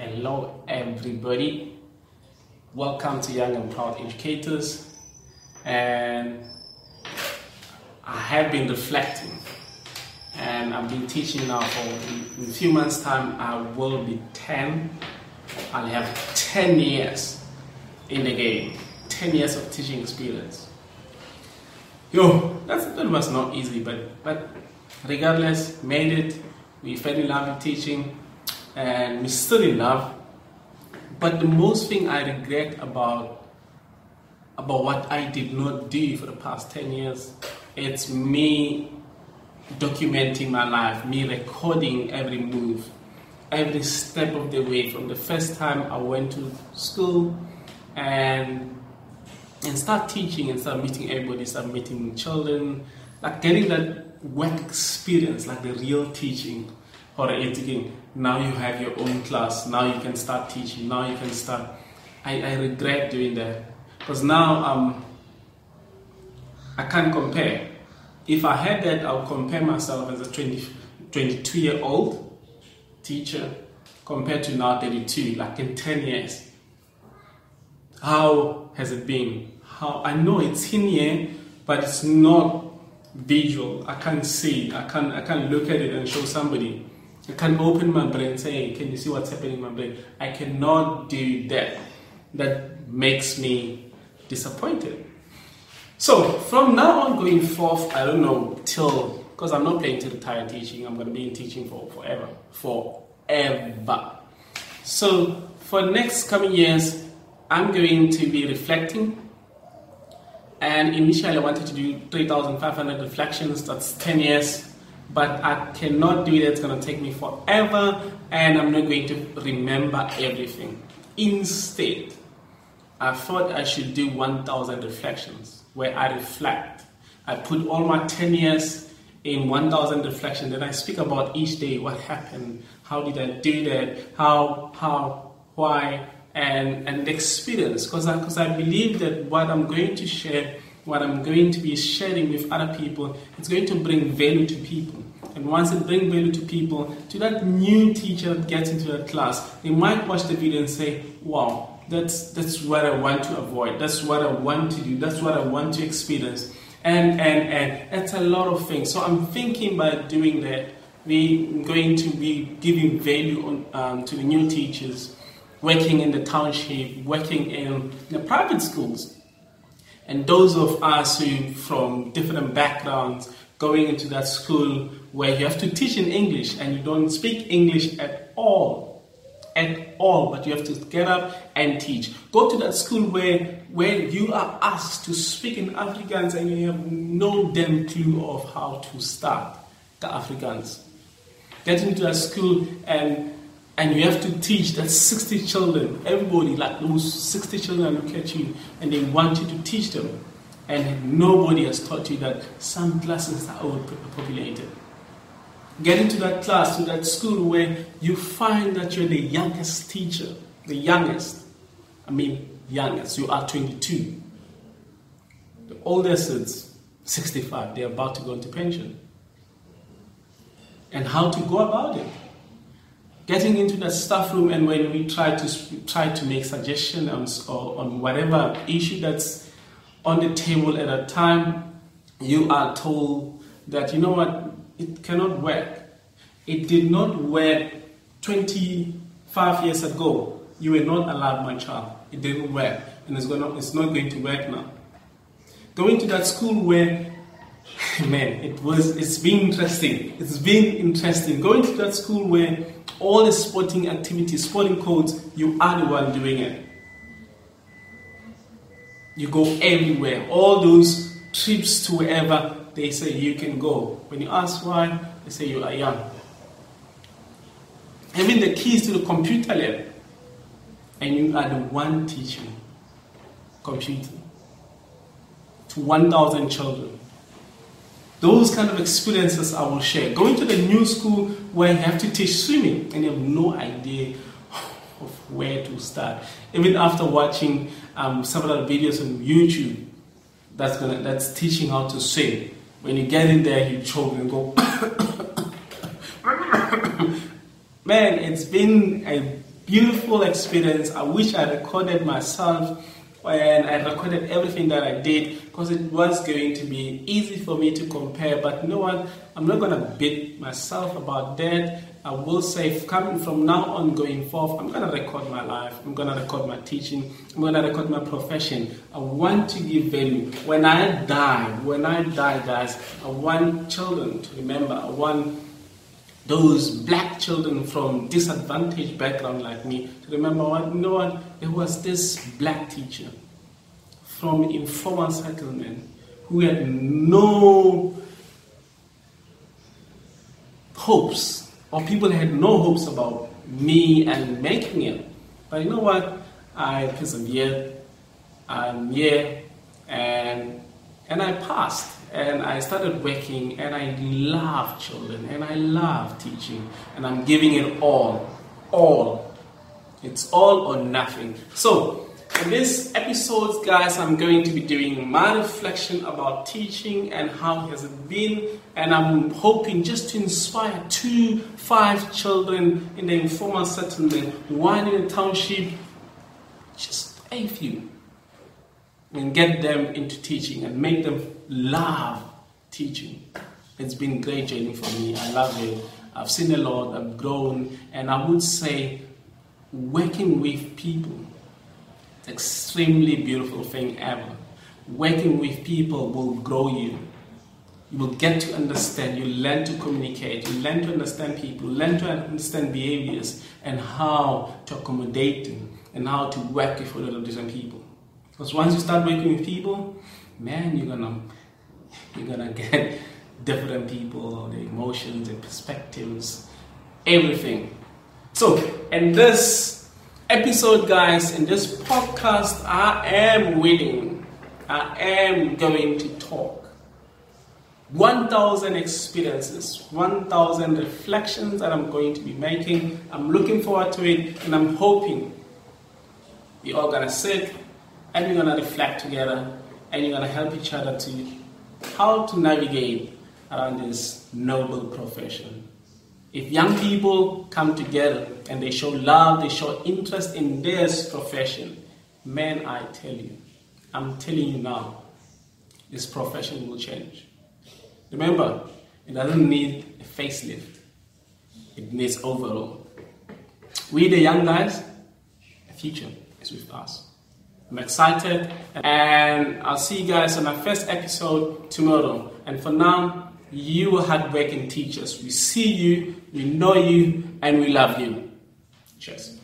Hello, everybody. Welcome to Young and Proud Educators. And I have been reflecting, and I've been teaching now for in a few months' time. I will be 10. I'll have 10 years in the game, 10 years of teaching experience. Yo, that's, that was not easy, but, but regardless, made it. We fell in love with teaching and we're still in love. But the most thing I regret about about what I did not do for the past 10 years, it's me documenting my life, me recording every move, every step of the way from the first time I went to school and and start teaching and start meeting everybody, start meeting children, like getting that work experience, like the real teaching or educating. Now you have your own class. Now you can start teaching. Now you can start. I, I regret doing that because now um, I can't compare. If I had that, I'll compare myself as a 20, 22 year old teacher compared to now 32, like in 10 years. How has it been? How I know it's in here, but it's not visual. I can't see. I can't. I can't look at it and show somebody. I can open my brain and say, hey, can you see what's happening in my brain? I cannot do that. That makes me disappointed. So from now on going forth, I don't know till because I'm not planning to retire teaching. I'm going to be in teaching for forever, forever. So for next coming years, I'm going to be reflecting. And initially, I wanted to do 3,500 reflections. That's 10 years but I cannot do it. It's going to take me forever, and I'm not going to remember everything. Instead, I thought I should do 1,000 reflections where I reflect. I put all my 10 years in 1,000 reflections, and I speak about each day what happened, how did I do that, how, how, why, and, and the experience. Because I, cause I believe that what I'm going to share what I'm going to be sharing with other people, it's going to bring value to people. And once it brings value to people, to that new teacher that gets into that class, they might watch the video and say, wow, that's, that's what I want to avoid. That's what I want to do. That's what I want to experience. And, and, and it's a lot of things. So I'm thinking by doing that, we're going to be giving value on, um, to the new teachers working in the township, working in the private schools and those of us who, from different backgrounds, going into that school where you have to teach in English and you don't speak English at all, at all, but you have to get up and teach. Go to that school where, where you are asked to speak in Afrikaans and you have no damn clue of how to start the Afrikaans. Get into that school and and you have to teach that 60 children, everybody, like those 60 children look at you and they want you to teach them. And nobody has taught you that some classes are overpopulated. Get into that class, to that school where you find that you're the youngest teacher, the youngest. I mean, youngest, you are 22. The oldest is 65, they're about to go into pension. And how to go about it getting into the staff room and when we try to try to make suggestions on, on whatever issue that's on the table at a time, you are told that you know what it cannot work. It did not work 25 years ago. You were not allowed, my child. It didn't work, and it's, gonna, it's not going to work now. Going to that school where man, it was it's been interesting. It's been interesting. Going to that school where all the sporting activities, sporting codes, you are the one doing it. You go everywhere. All those trips to wherever they say you can go. When you ask why, they say you are young. Having the keys to the computer lab, and you are the one teaching computer to 1,000 children. Those kind of experiences I will share. Going to the new school where you have to teach swimming and you have no idea of where to start. Even after watching um, several videos on YouTube that's gonna that's teaching how to swim. When you get in there, you choke and go. Man, it's been a beautiful experience. I wish I recorded myself and I recorded everything that I did because it was going to be easy for me to compare. But know what? I'm not going to beat myself about that. I will say, coming from now on, going forth, I'm going to record my life. I'm going to record my teaching. I'm going to record my profession. I want to give value. When I die, when I die, guys, I want children to remember. I want those black children from disadvantaged background like me to remember what you know what? There was this black teacher from informal settlement who had no hopes or people had no hopes about me and making it. But you know what? I persevered i'm here and and i passed and I started working and I love children and I love teaching and I'm giving it all, all. It's all or nothing. So, in this episode, guys, I'm going to be doing my reflection about teaching and how has it been, and I'm hoping just to inspire two, five children in the informal settlement, one in the township, just a few and get them into teaching and make them love teaching. It's been a great journey for me. I love it. I've seen a lot, I've grown, and I would say working with people extremely beautiful thing ever. Working with people will grow you. You will get to understand, you learn to communicate, you learn to understand people, learn to understand behaviors and how to accommodate them and how to work with other different people. Because once you start working with people, man, you're gonna you're gonna get different people, the emotions and perspectives, everything. So, in this episode, guys, in this podcast, I am willing, I am going to talk 1,000 experiences, 1,000 reflections that I'm going to be making. I'm looking forward to it, and I'm hoping we all gonna sit and we're going to reflect together and you're going to help each other to how to navigate around this noble profession. If young people come together and they show love, they show interest in this profession, man, I tell you, I'm telling you now, this profession will change. Remember, it doesn't need a facelift, it needs overall. We, the young guys, the future is with us. I'm excited and I'll see you guys on our first episode tomorrow. And for now, you are hardworking teachers. We see you, we know you, and we love you. Cheers.